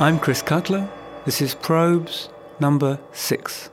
I'm Chris Cutler. This is Probes number six.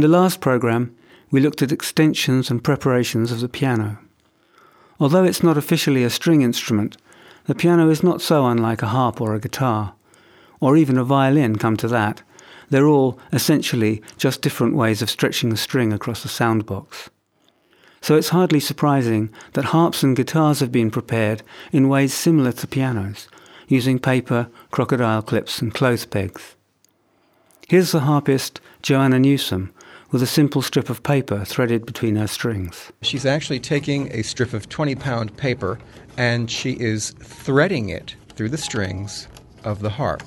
In the last programme, we looked at extensions and preparations of the piano. Although it's not officially a string instrument, the piano is not so unlike a harp or a guitar, or even a violin, come to that. They're all essentially just different ways of stretching a string across a sound box. So it's hardly surprising that harps and guitars have been prepared in ways similar to pianos, using paper, crocodile clips, and clothes pegs. Here's the harpist Joanna Newsom with a simple strip of paper threaded between her strings. She's actually taking a strip of 20 pound paper and she is threading it through the strings of the harp.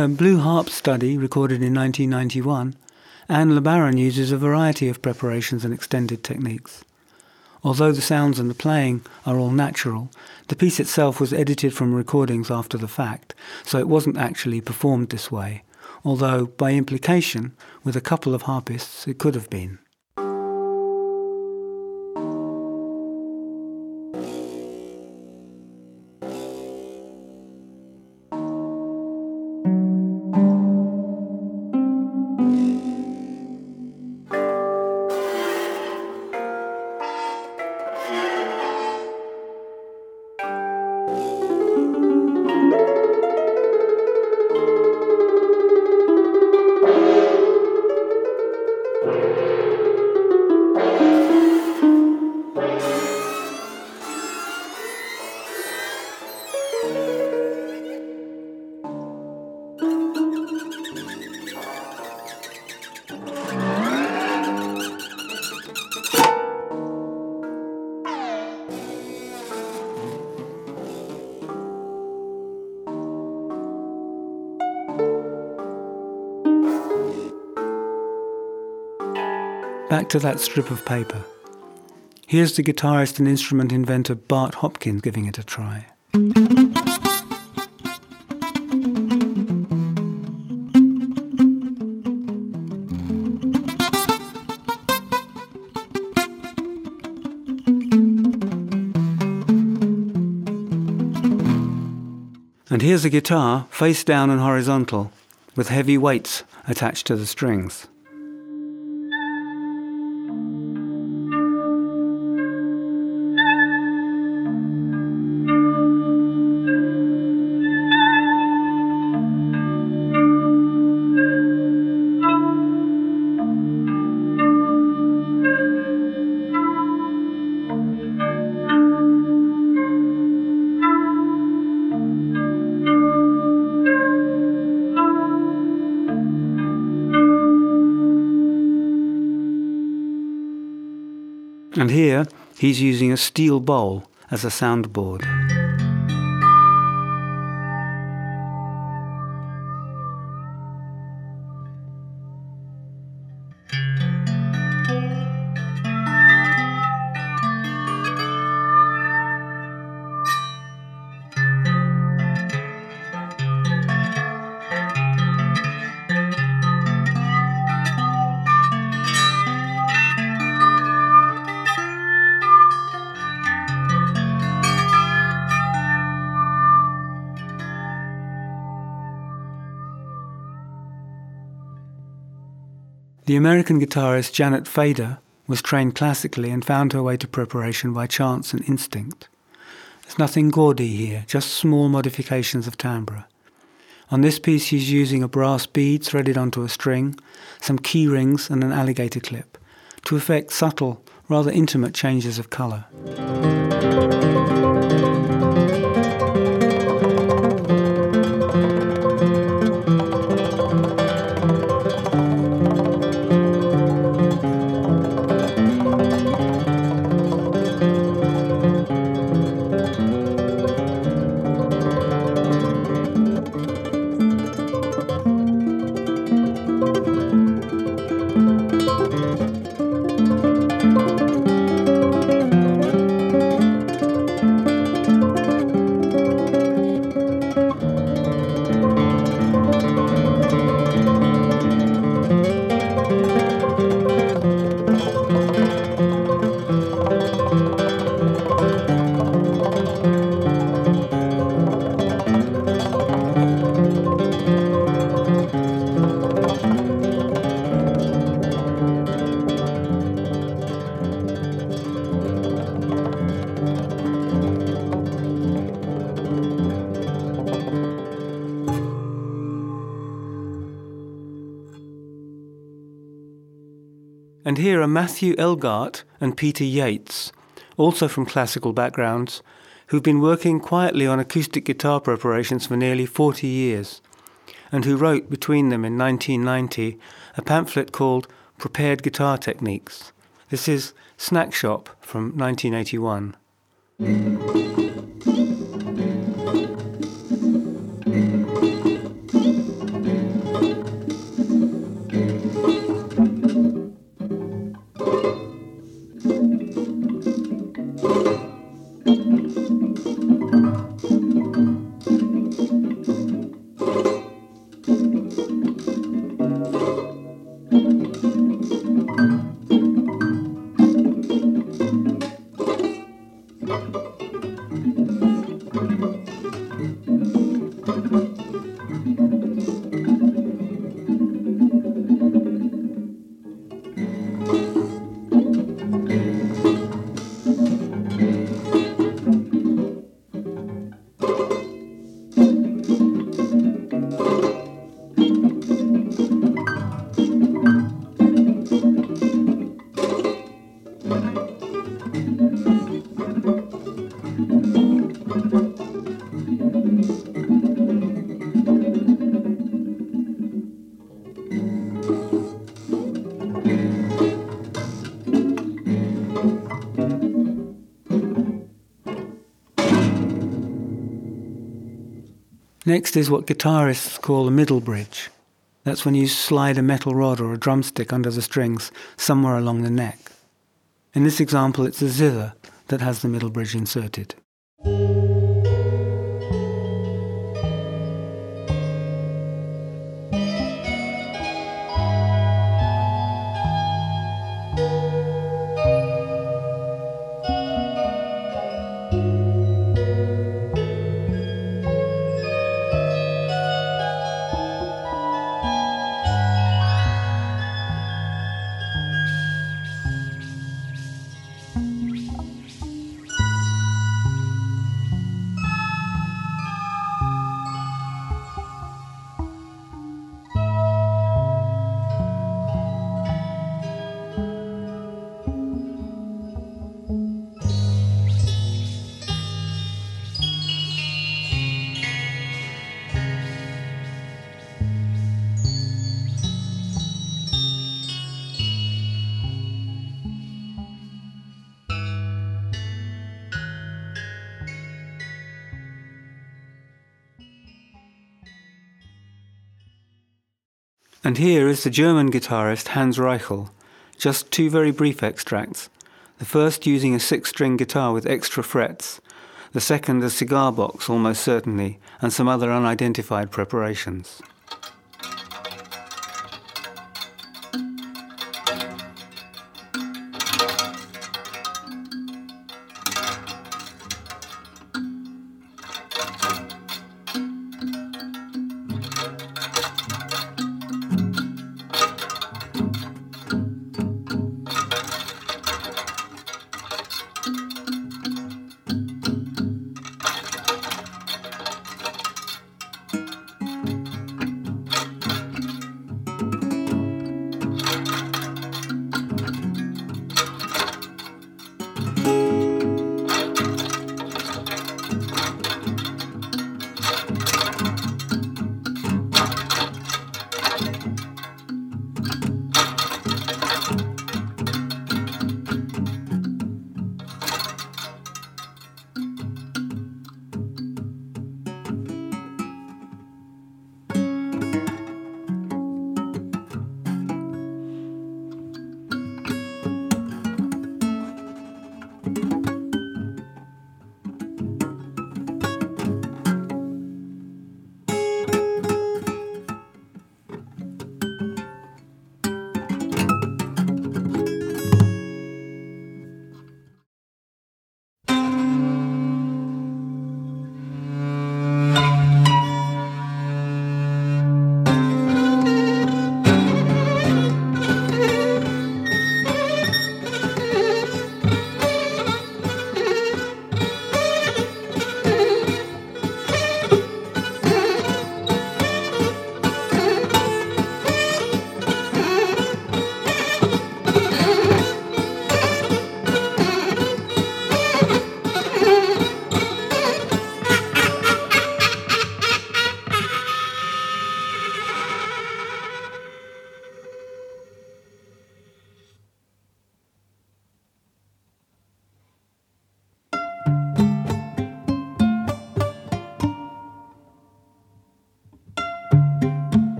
Her Blue Harp study, recorded in 1991, Anne LeBaron uses a variety of preparations and extended techniques. Although the sounds and the playing are all natural, the piece itself was edited from recordings after the fact, so it wasn't actually performed this way, although, by implication, with a couple of harpists, it could have been. Back to that strip of paper. Here's the guitarist and instrument inventor Bart Hopkins giving it a try. And here's a guitar, face down and horizontal, with heavy weights attached to the strings. He's using a steel bowl as a soundboard. The American guitarist Janet Feder was trained classically and found her way to preparation by chance and instinct. There's nothing gaudy here, just small modifications of timbre. On this piece she's using a brass bead threaded onto a string, some key rings and an alligator clip to effect subtle, rather intimate changes of colour. Matthew Elgart and Peter Yates, also from classical backgrounds, who've been working quietly on acoustic guitar preparations for nearly 40 years, and who wrote between them in 1990 a pamphlet called Prepared Guitar Techniques. This is Snack Shop from 1981. Next is what guitarists call a middle bridge. That's when you slide a metal rod or a drumstick under the strings somewhere along the neck. In this example, it's a zither that has the middle bridge inserted. And here is the German guitarist Hans Reichel. Just two very brief extracts. The first using a six string guitar with extra frets, the second a cigar box, almost certainly, and some other unidentified preparations.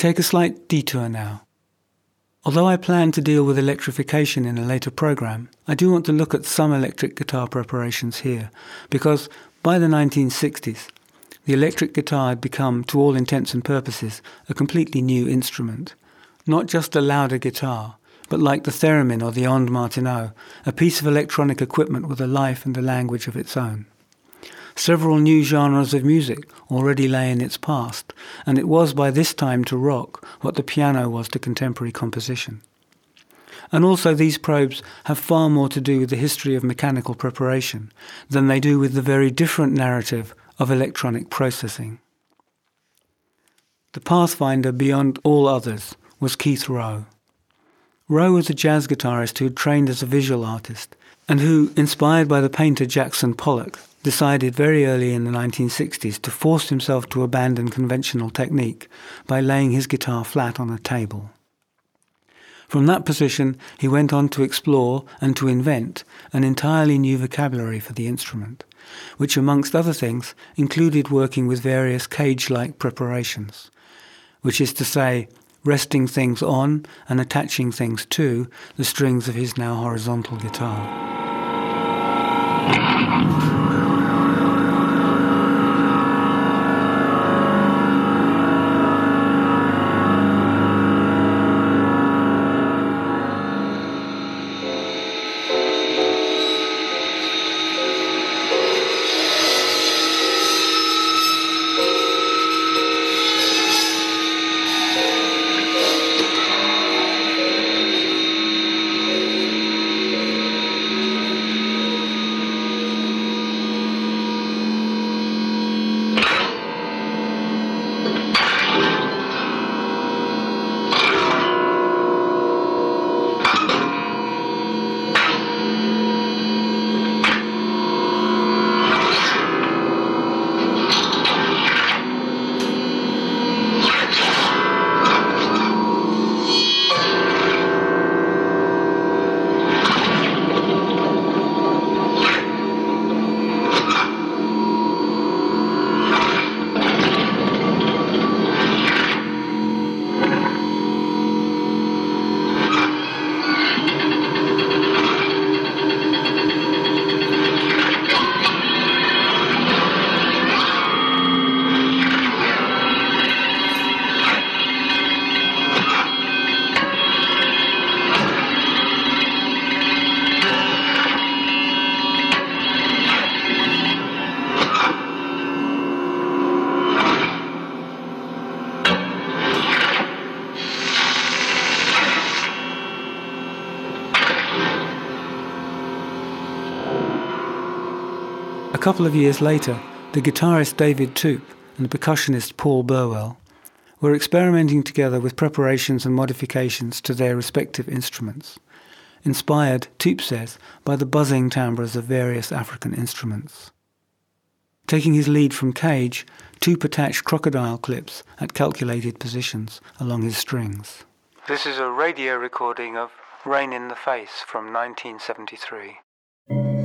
Take a slight detour now. Although I plan to deal with electrification in a later program, I do want to look at some electric guitar preparations here, because by the 1960s, the electric guitar had become, to all intents and purposes, a completely new instrument. Not just a louder guitar, but like the theremin or the Ondes Martenot, a piece of electronic equipment with a life and a language of its own. Several new genres of music already lay in its past, and it was by this time to rock what the piano was to contemporary composition. And also these probes have far more to do with the history of mechanical preparation than they do with the very different narrative of electronic processing. The pathfinder beyond all others was Keith Rowe. Rowe was a jazz guitarist who had trained as a visual artist and who, inspired by the painter Jackson Pollock, decided very early in the 1960s to force himself to abandon conventional technique by laying his guitar flat on a table. From that position, he went on to explore and to invent an entirely new vocabulary for the instrument, which, amongst other things, included working with various cage like preparations, which is to say, resting things on and attaching things to the strings of his now horizontal guitar. Couple of years later, the guitarist David Toop and the percussionist Paul Burwell were experimenting together with preparations and modifications to their respective instruments, inspired, Toop says, by the buzzing timbres of various African instruments. Taking his lead from Cage, Toop attached crocodile clips at calculated positions along his strings. This is a radio recording of Rain in the Face from 1973.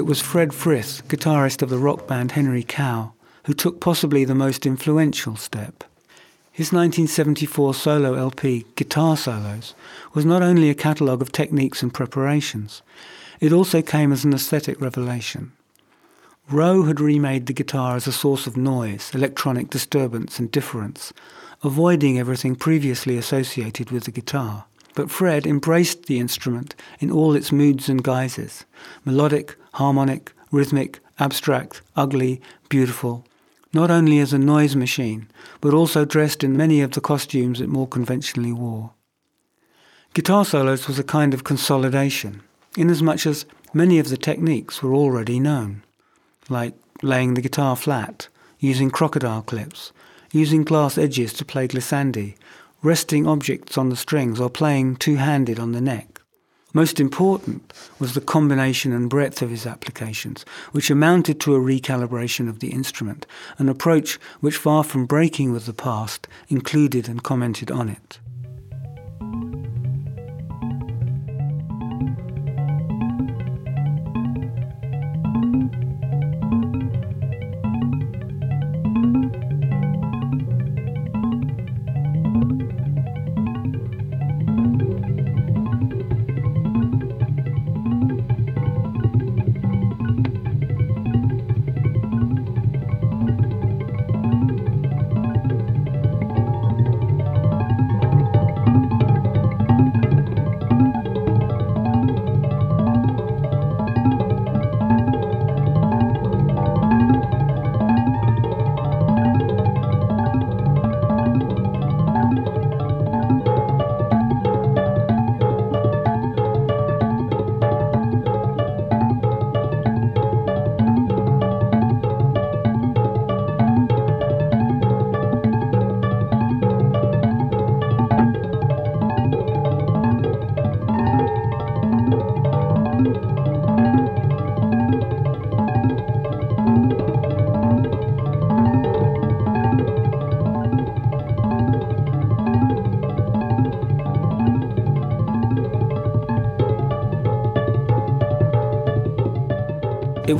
It was Fred Frith, guitarist of the rock band Henry Cow, who took possibly the most influential step. His 1974 solo LP, Guitar Solos, was not only a catalogue of techniques and preparations, it also came as an aesthetic revelation. Rowe had remade the guitar as a source of noise, electronic disturbance, and difference, avoiding everything previously associated with the guitar, but Fred embraced the instrument in all its moods and guises melodic, harmonic, rhythmic, abstract, ugly, beautiful, not only as a noise machine, but also dressed in many of the costumes it more conventionally wore. Guitar solos was a kind of consolidation, inasmuch as many of the techniques were already known, like laying the guitar flat, using crocodile clips, using glass edges to play glissandi, resting objects on the strings, or playing two-handed on the neck. Most important was the combination and breadth of his applications, which amounted to a recalibration of the instrument, an approach which, far from breaking with the past, included and commented on it.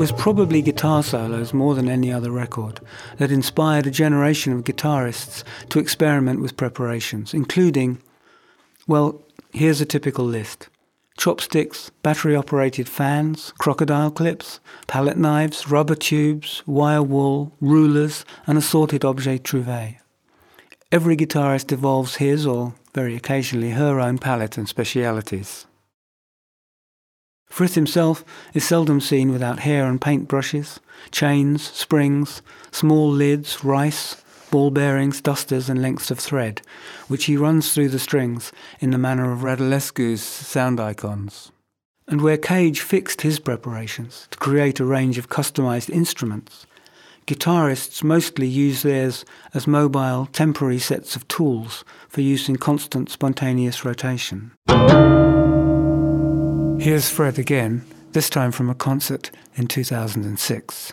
Was probably guitar solos more than any other record that inspired a generation of guitarists to experiment with preparations, including, well, here's a typical list chopsticks, battery operated fans, crocodile clips, palette knives, rubber tubes, wire wool, rulers, and assorted objets trouvés. Every guitarist evolves his, or very occasionally her own palette and specialities. Frith himself is seldom seen without hair and paint brushes, chains, springs, small lids, rice, ball bearings, dusters, and lengths of thread, which he runs through the strings in the manner of Radulescu's sound icons. And where Cage fixed his preparations to create a range of customized instruments, guitarists mostly use theirs as mobile, temporary sets of tools for use in constant spontaneous rotation. Here's Fred again, this time from a concert in 2006.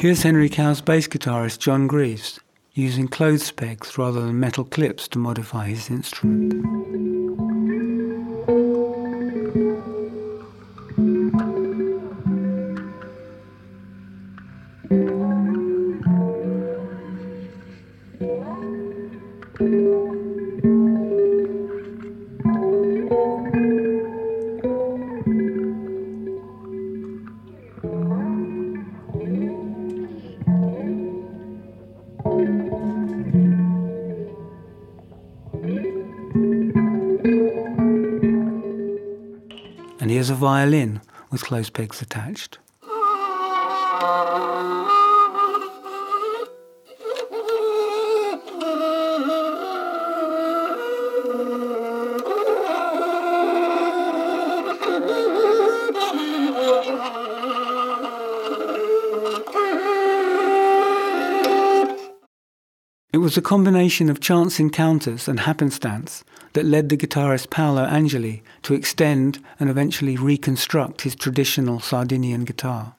Here's Henry Cow's bass guitarist John Greaves using clothes pegs rather than metal clips to modify his instrument. Close pegs attached. It was a combination of chance encounters and happenstance that led the guitarist Paolo Angeli to extend and eventually reconstruct his traditional Sardinian guitar.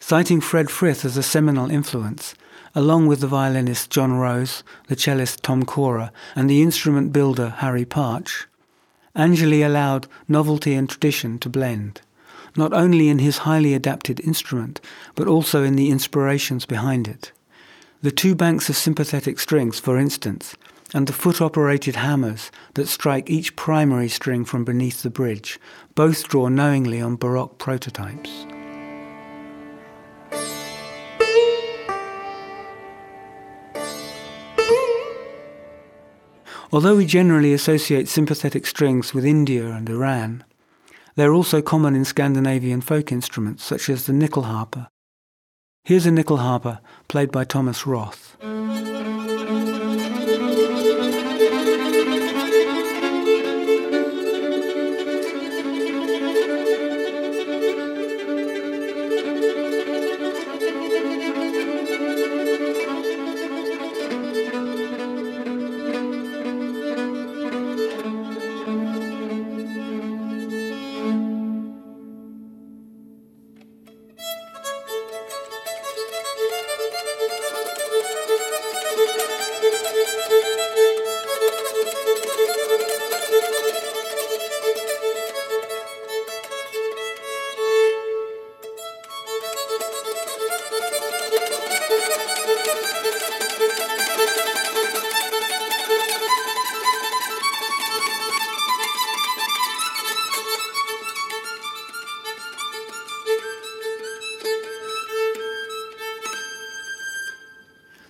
Citing Fred Frith as a seminal influence, along with the violinist Jon Rose, the cellist Tom Cora, and the instrument builder Harry Partch, Angeli allowed novelty and tradition to blend, not only in his highly adapted instrument, but also in the inspirations behind it. The two banks of sympathetic strings, for instance, and the foot-operated hammers that strike each primary string from beneath the bridge, both draw knowingly on Baroque prototypes. Although we generally associate sympathetic strings with India and Iran, they are also common in Scandinavian folk instruments such as the nyckelharpa, Here's a nyckelharpa played by Thomas Roth.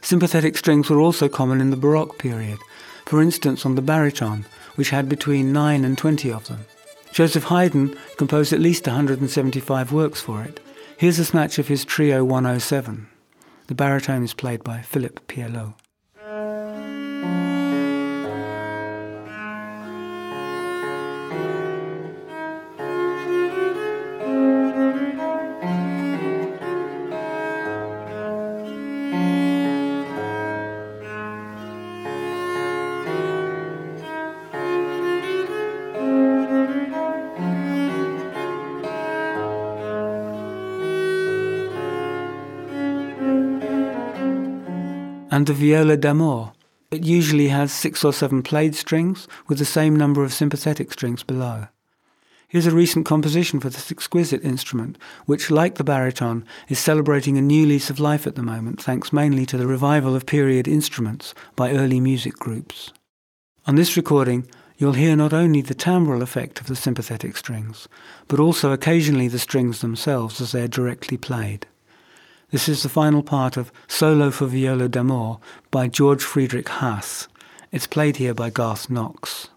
Sympathetic strings were also common in the Baroque period, for instance on the baryton, which had between 9 and 20 of them. Joseph Haydn composed at least 175 works for it. Here's a snatch of his Trio 107. The baryton is played by Philippe Pierlot. And the viola d'amore. It usually has six or seven played strings with the same number of sympathetic strings below. Here's a recent composition for this exquisite instrument, which, like the baryton, is celebrating a new lease of life at the moment, thanks mainly to the revival of period instruments by early music groups. On this recording, you'll hear not only the timbral effect of the sympathetic strings, but also occasionally the strings themselves as they are directly played. This is the final part of Solo for Viola d'Amore by George Friedrich Haas. It's played here by Garth Knox.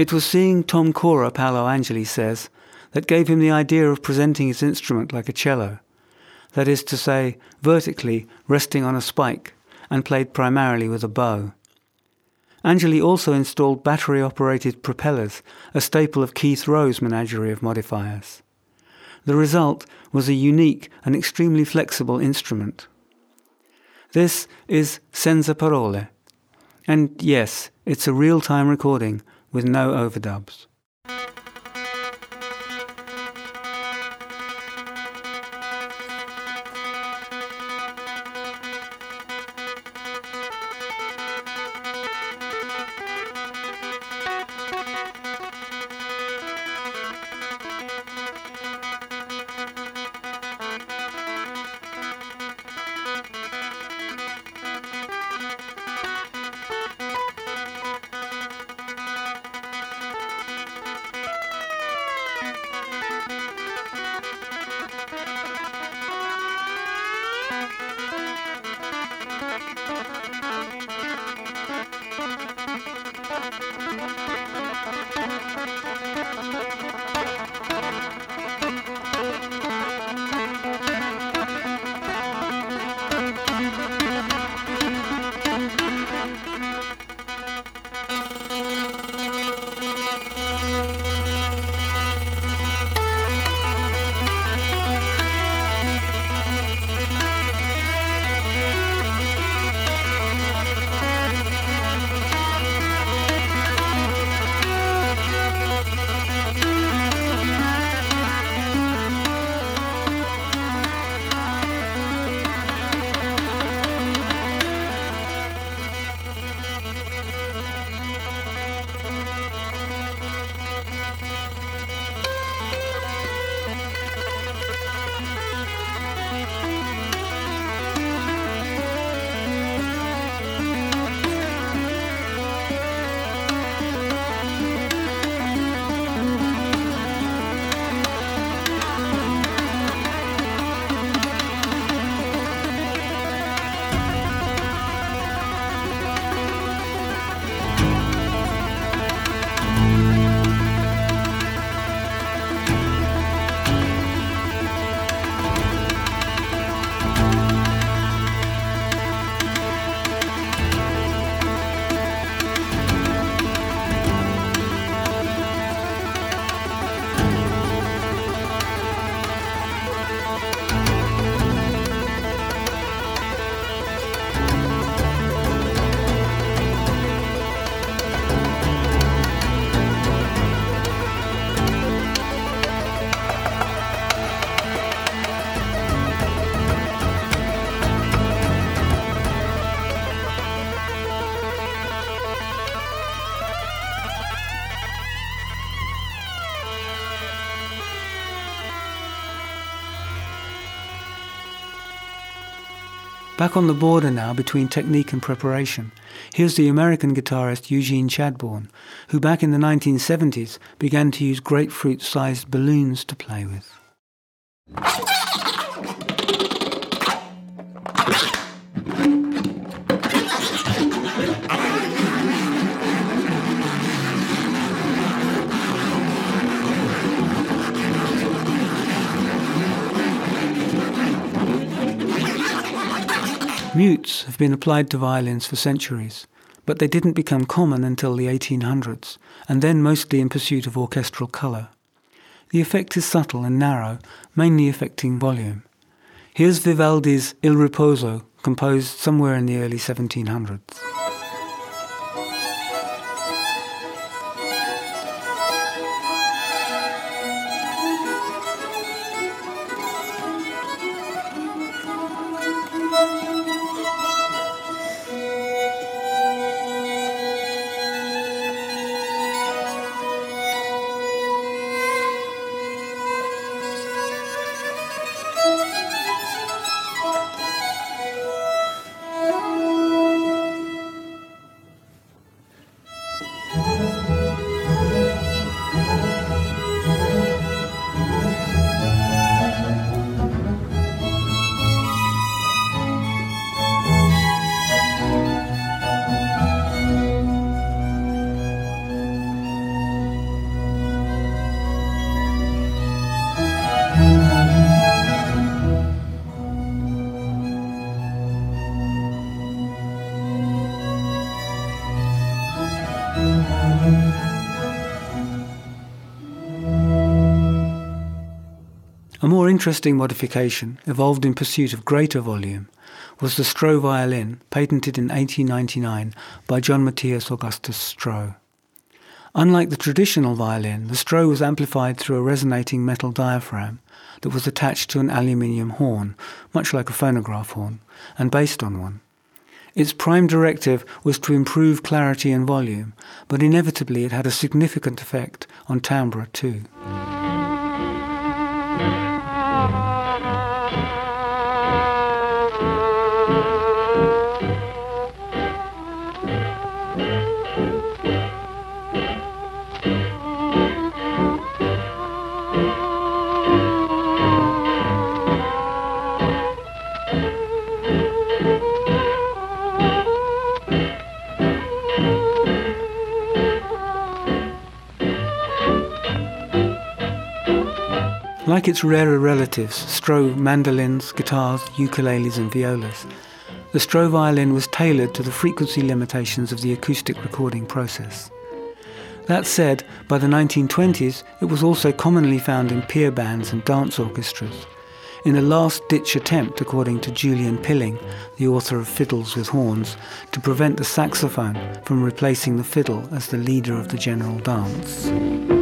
It was seeing Tom Cora, Paolo Angeli says, that gave him the idea of presenting his instrument like a cello, that is to say, vertically resting on a spike and played primarily with a bow. Angeli also installed battery-operated propellers, a staple of Keith Rowe's menagerie of modifiers. The result was a unique and extremely flexible instrument. This is Senza Parole. And yes, it's a real-time recording with no overdubs. Back on the border now between technique and preparation, here's the American guitarist Eugene Chadbourne, who back in the 1970s began to use grapefruit-sized balloons to play with. Mutes have been applied to violins for centuries, but they didn't become common until the 1800s, and then mostly in pursuit of orchestral colour. The effect is subtle and narrow, mainly affecting volume. Here's Vivaldi's Il Riposo, composed somewhere in the early 1700s. A more interesting modification, evolved in pursuit of greater volume, was the Stroh violin, patented in 1899 by John Matthias Augustus Stroh. Unlike the traditional violin, the Stroh was amplified through a resonating metal diaphragm that was attached to an aluminium horn, much like a phonograph horn, and based on one. Its prime directive was to improve clarity and volume, but inevitably it had a significant effect on timbre too. Like its rarer relatives, Stroh mandolins, guitars, ukuleles and violas, the Stroh violin was tailored to the frequency limitations of the acoustic recording process. That said, by the 1920s, it was also commonly found in pier bands and dance orchestras. In a last ditch attempt, according to Julian Pilling, the author of Fiddles with Horns, to prevent the saxophone from replacing the fiddle as the leader of the general dance.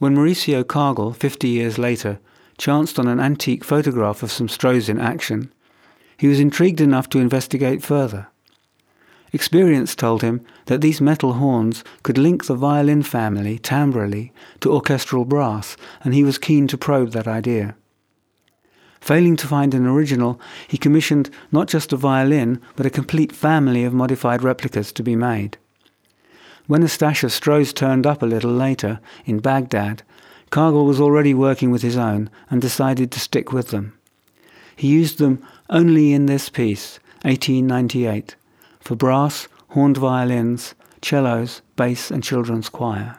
When Mauricio Kagel, 50 years later, chanced on an antique photograph of some Strohs in action, he was intrigued enough to investigate further. Experience told him that these metal horns could link the violin family timbrally to orchestral brass, and he was keen to probe that idea. Failing to find an original, he commissioned not just a violin, but a complete family of modified replicas to be made. When a stash of Strohs turned up a little later, in Baghdad, Kagel was already working with his own and decided to stick with them. He used them only in this piece, 1898, for brass, horned violins, cellos, bass and children's choir.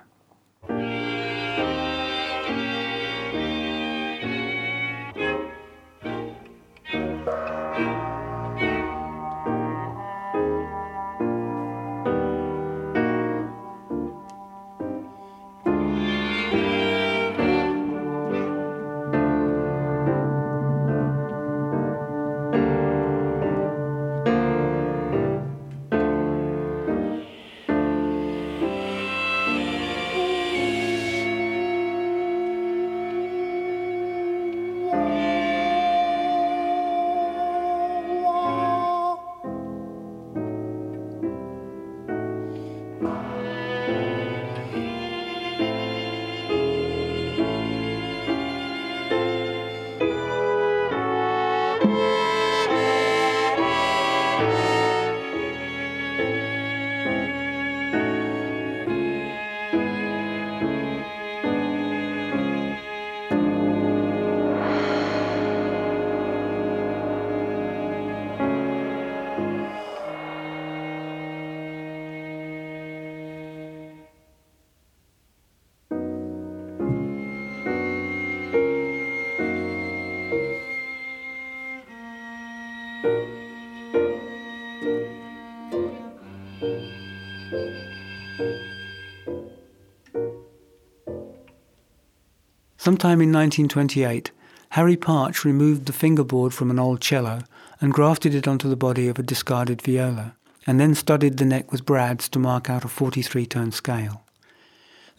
Sometime in 1928, Harry Partch removed the fingerboard from an old cello and grafted it onto the body of a discarded viola, and then studded the neck with brads to mark out a 43-tone scale.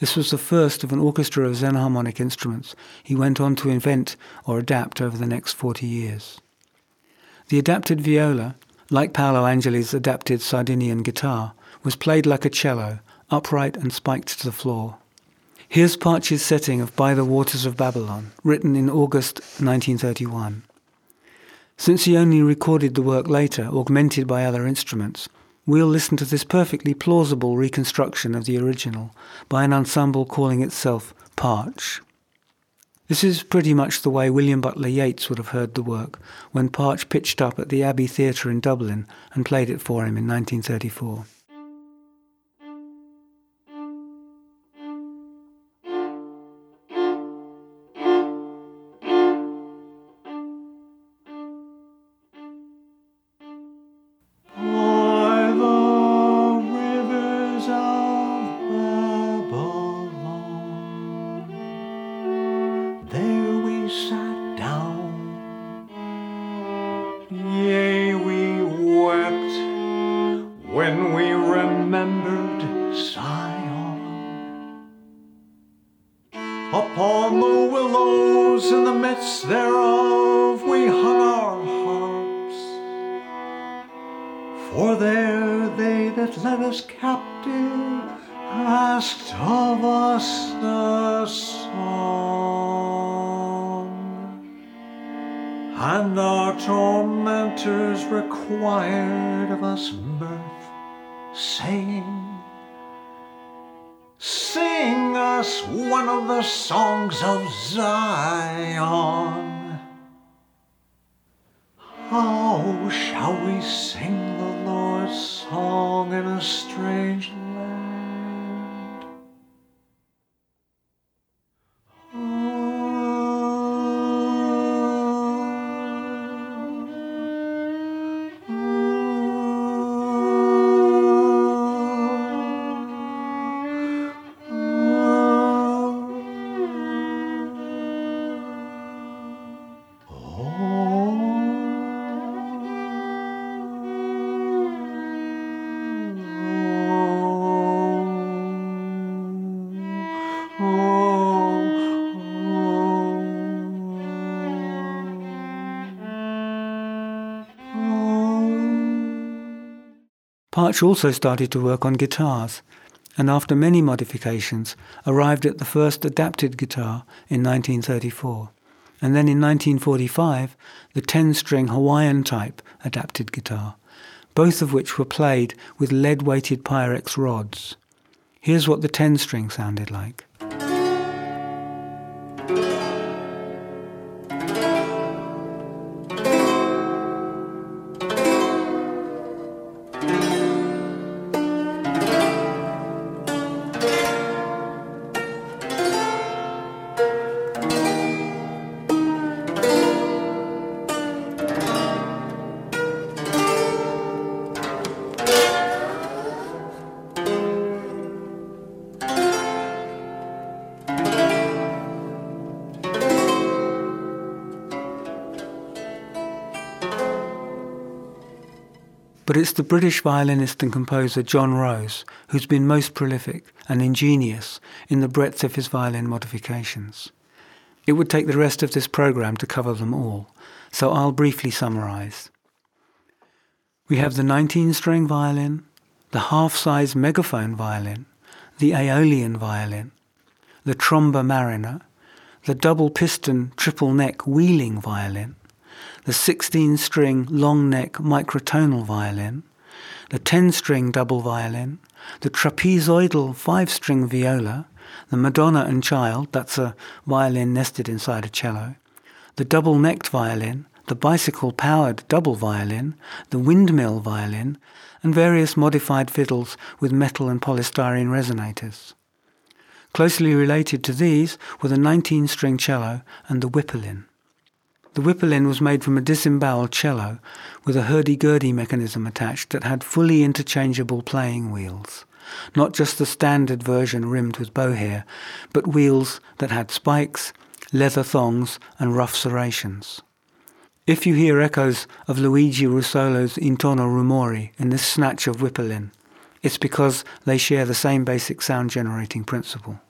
This was the first of an orchestra of Zen harmonic instruments he went on to invent or adapt over the next 40 years. The adapted viola, like Paolo Angeli's adapted Sardinian guitar, was played like a cello, upright and spiked to the floor. Here's Partch's setting of By the Waters of Babylon, written in August 1931. Since he only recorded the work later, augmented by other instruments, we'll listen to this perfectly plausible reconstruction of the original by an ensemble calling itself Partch. This is pretty much the way William Butler Yeats would have heard the work when Partch pitched up at the Abbey Theatre in Dublin and played it for him in 1934. strength. Partch also started to work on guitars, and after many modifications, arrived at the first adapted guitar in 1934, and then in 1945, the 10 string Hawaiian type adapted guitar, both of which were played with lead weighted Pyrex rods. Here's what the 10 string sounded like. It's the British violinist and composer Jon Rose who's been most prolific and ingenious in the breadth of his violin modifications. It would take the rest of this program to cover them all, so I'll briefly summarize. We have the 19 string violin, the half size megaphone violin, the Aeolian violin, the tromba marina, the double piston triple neck wheeling violin, the 16 string long neck microtonal violin, the 10 string double violin, the trapezoidal 5 string viola, the Madonna and Child, that's a violin nested inside a cello, the double necked violin, the bicycle powered double violin, the windmill violin, and various modified fiddles with metal and polystyrene resonators. Closely related to these were the 19 string cello and the whippoline. The whippoline was made from a disemboweled cello with a hurdy-gurdy mechanism attached that had fully interchangeable playing wheels. Not just the standard version rimmed with bowhair, but wheels that had spikes, leather thongs, and rough serrations. If you hear echoes of Luigi Russolo's Intonarumori in this snatch of whippoline, it's because they share the same basic sound generating principle.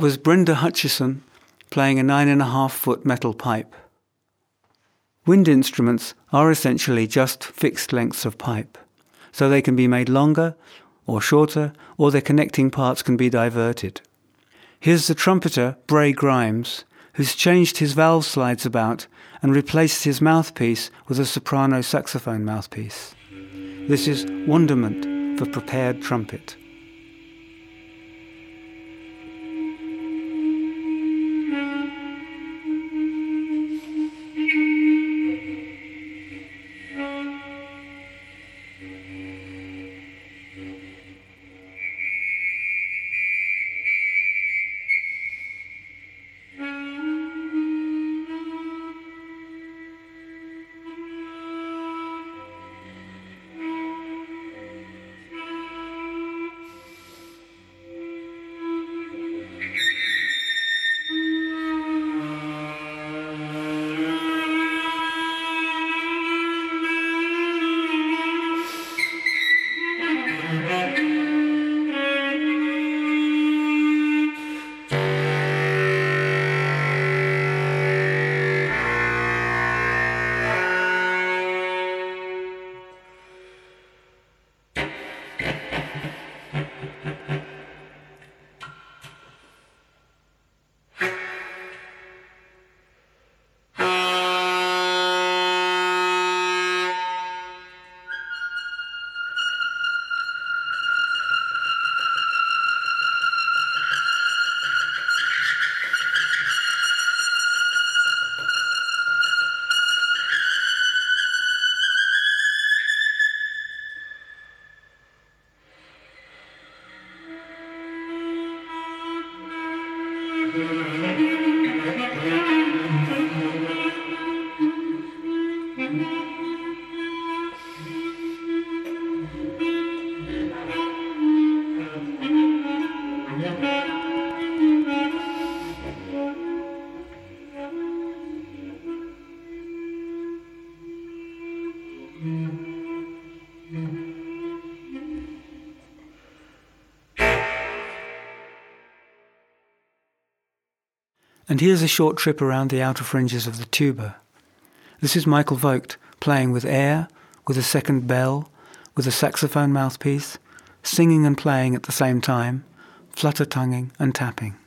Was Brenda Hutchinson playing a nine and a half foot metal pipe. Wind instruments are essentially just fixed lengths of pipe, so they can be made longer or shorter, or their connecting parts can be diverted. Here's the trumpeter Bray Grimes, who's changed his valve slides about and replaced his mouthpiece with a soprano saxophone mouthpiece. This is Wonderment for prepared trumpet. And here's a short trip around the outer fringes of the tuba. This is Michael Vogt playing with air, with a second bell, with a saxophone mouthpiece, singing and playing at the same time, flutter tonguing and tapping.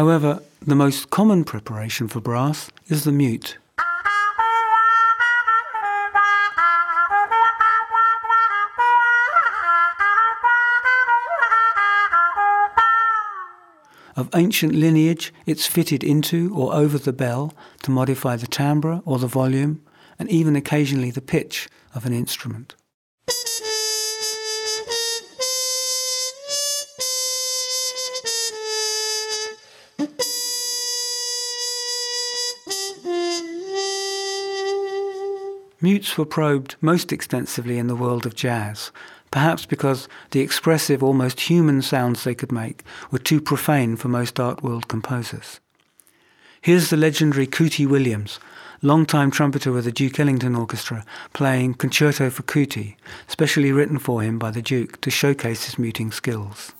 However, the most common preparation for brass is the mute. Of ancient lineage, it's fitted into or over the bell to modify the timbre or the volume and even occasionally the pitch of an instrument. Mutes were probed most extensively in the world of jazz, perhaps because the expressive, almost human sounds they could make were too profane for most art world composers. Here's the legendary Cootie Williams, longtime trumpeter with the Duke Ellington Orchestra, playing Concerto for Cootie, specially written for him by the Duke to showcase his muting skills.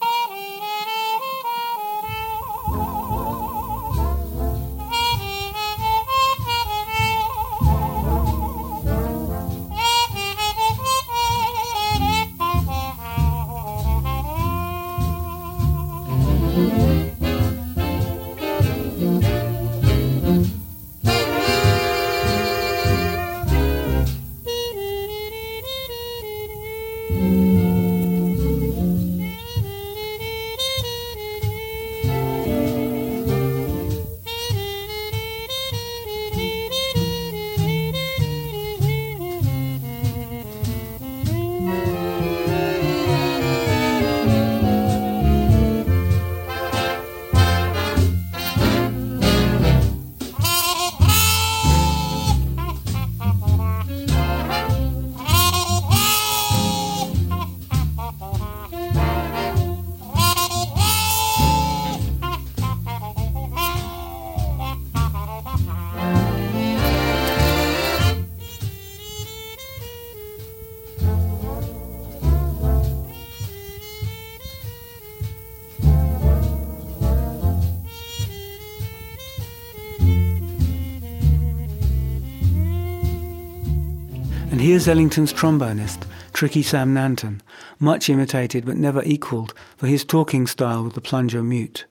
Here's Ellington's trombonist, Tricky Sam Nanton, much imitated but never equalled for his talking style with the plunger mute.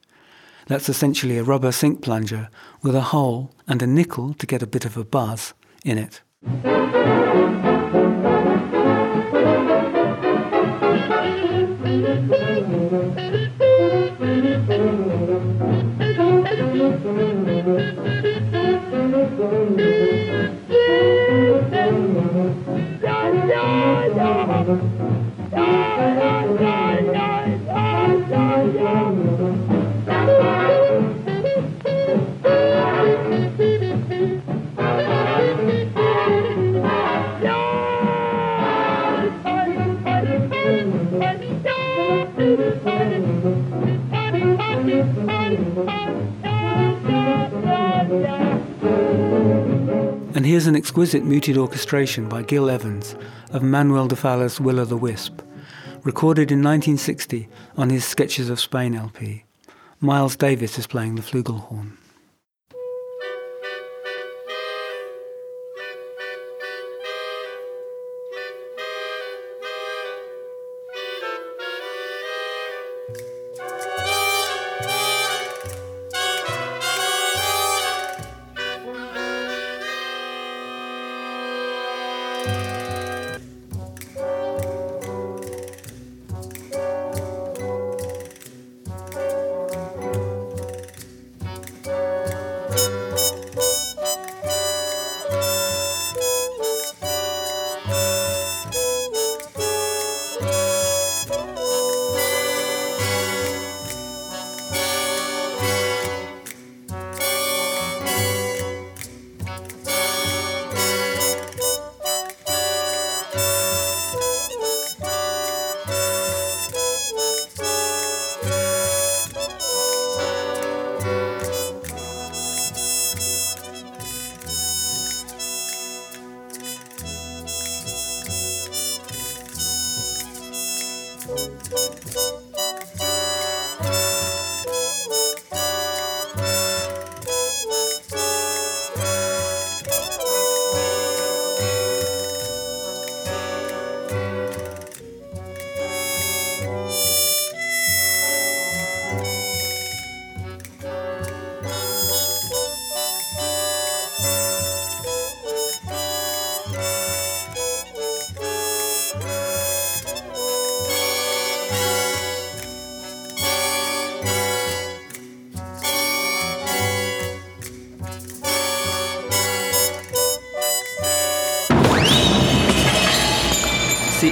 That's essentially a rubber sink plunger with a hole and a nickel to get a bit of a buzz in it. And here's an exquisite muted orchestration by Gil Evans of Manuel de Falla's Will o' the Wisp, recorded in 1960 on his Sketches of Spain LP. Miles Davis is playing the flugelhorn.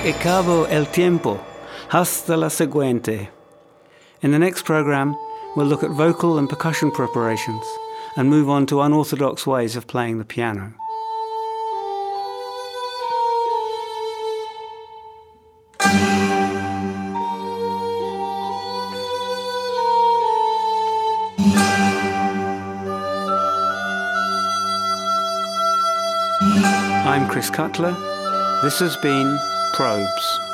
Si acabo el tiempo. Hasta la siguiente. In the next program, we'll look at vocal and percussion preparations and move on to unorthodox ways of playing the piano. I'm Chris Cutler. This has been Probes.